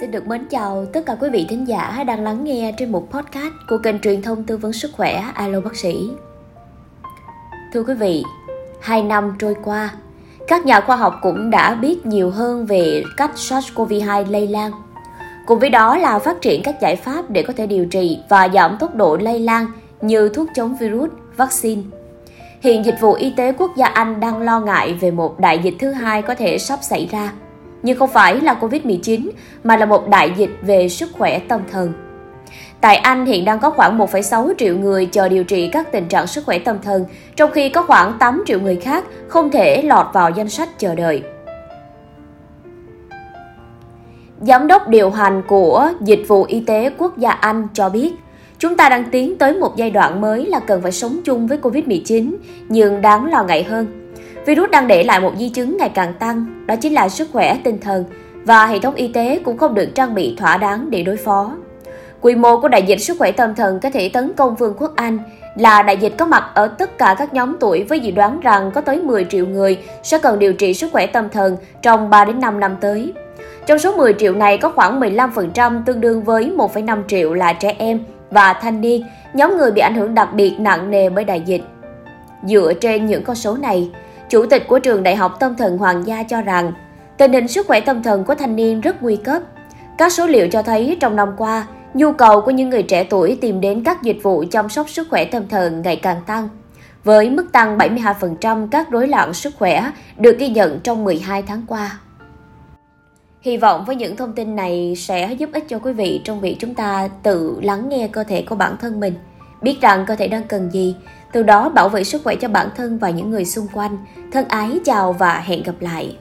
Xin được mến chào tất cả quý vị thính giả đang lắng nghe trên một podcast của kênh truyền thông tư vấn sức khỏe Alo Bác sĩ. Thưa quý vị, hai năm trôi qua, các nhà khoa học cũng đã biết nhiều hơn về cách SARS-CoV-2 lây lan. Cùng với đó là phát triển các giải pháp để có thể điều trị và giảm tốc độ lây lan như thuốc chống virus, vaccine. Hiện Dịch vụ Y tế Quốc gia Anh đang lo ngại về một đại dịch thứ hai có thể sắp xảy ra – nhưng không phải là Covid-19 mà là một đại dịch về sức khỏe tâm thần. Tại Anh hiện đang có khoảng 1,6 triệu người chờ điều trị các tình trạng sức khỏe tâm thần, trong khi có khoảng 8 triệu người khác không thể lọt vào danh sách chờ đợi. Giám đốc điều hành của Dịch vụ Y tế Quốc gia Anh cho biết, chúng ta đang tiến tới một giai đoạn mới là cần phải sống chung với Covid-19, nhưng đáng lo ngại hơn Virus đang để lại một di chứng ngày càng tăng, đó chính là sức khỏe tinh thần và hệ thống y tế cũng không được trang bị thỏa đáng để đối phó. Quy mô của đại dịch sức khỏe tâm thần có thể tấn công Vương quốc Anh là đại dịch có mặt ở tất cả các nhóm tuổi với dự đoán rằng có tới 10 triệu người sẽ cần điều trị sức khỏe tâm thần trong 3 đến 5 năm tới. Trong số 10 triệu này có khoảng 15% tương đương với 1,5 triệu là trẻ em và thanh niên, nhóm người bị ảnh hưởng đặc biệt nặng nề bởi đại dịch. Dựa trên những con số này, Chủ tịch của trường Đại học Tâm thần Hoàng gia cho rằng, tình hình sức khỏe tâm thần của thanh niên rất nguy cấp. Các số liệu cho thấy trong năm qua, nhu cầu của những người trẻ tuổi tìm đến các dịch vụ chăm sóc sức khỏe tâm thần ngày càng tăng, với mức tăng 72% các rối loạn sức khỏe được ghi nhận trong 12 tháng qua. Hy vọng với những thông tin này sẽ giúp ích cho quý vị trong việc chúng ta tự lắng nghe cơ thể của bản thân mình, biết rằng cơ thể đang cần gì từ đó bảo vệ sức khỏe cho bản thân và những người xung quanh. Thân ái, chào và hẹn gặp lại.